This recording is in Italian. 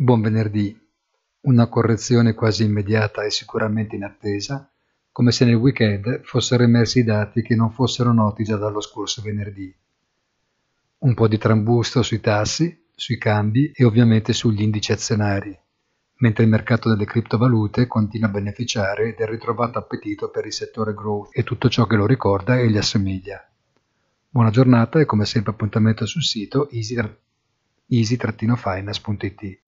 Buon venerdì. Una correzione quasi immediata e sicuramente inattesa, come se nel weekend fossero emersi dati che non fossero noti già dallo scorso venerdì. Un po' di trambusto sui tassi, sui cambi e ovviamente sugli indici azionari, mentre il mercato delle criptovalute continua a beneficiare del ritrovato appetito per il settore growth e tutto ciò che lo ricorda e gli assomiglia. Buona giornata e come sempre appuntamento sul sito easy-finance.it.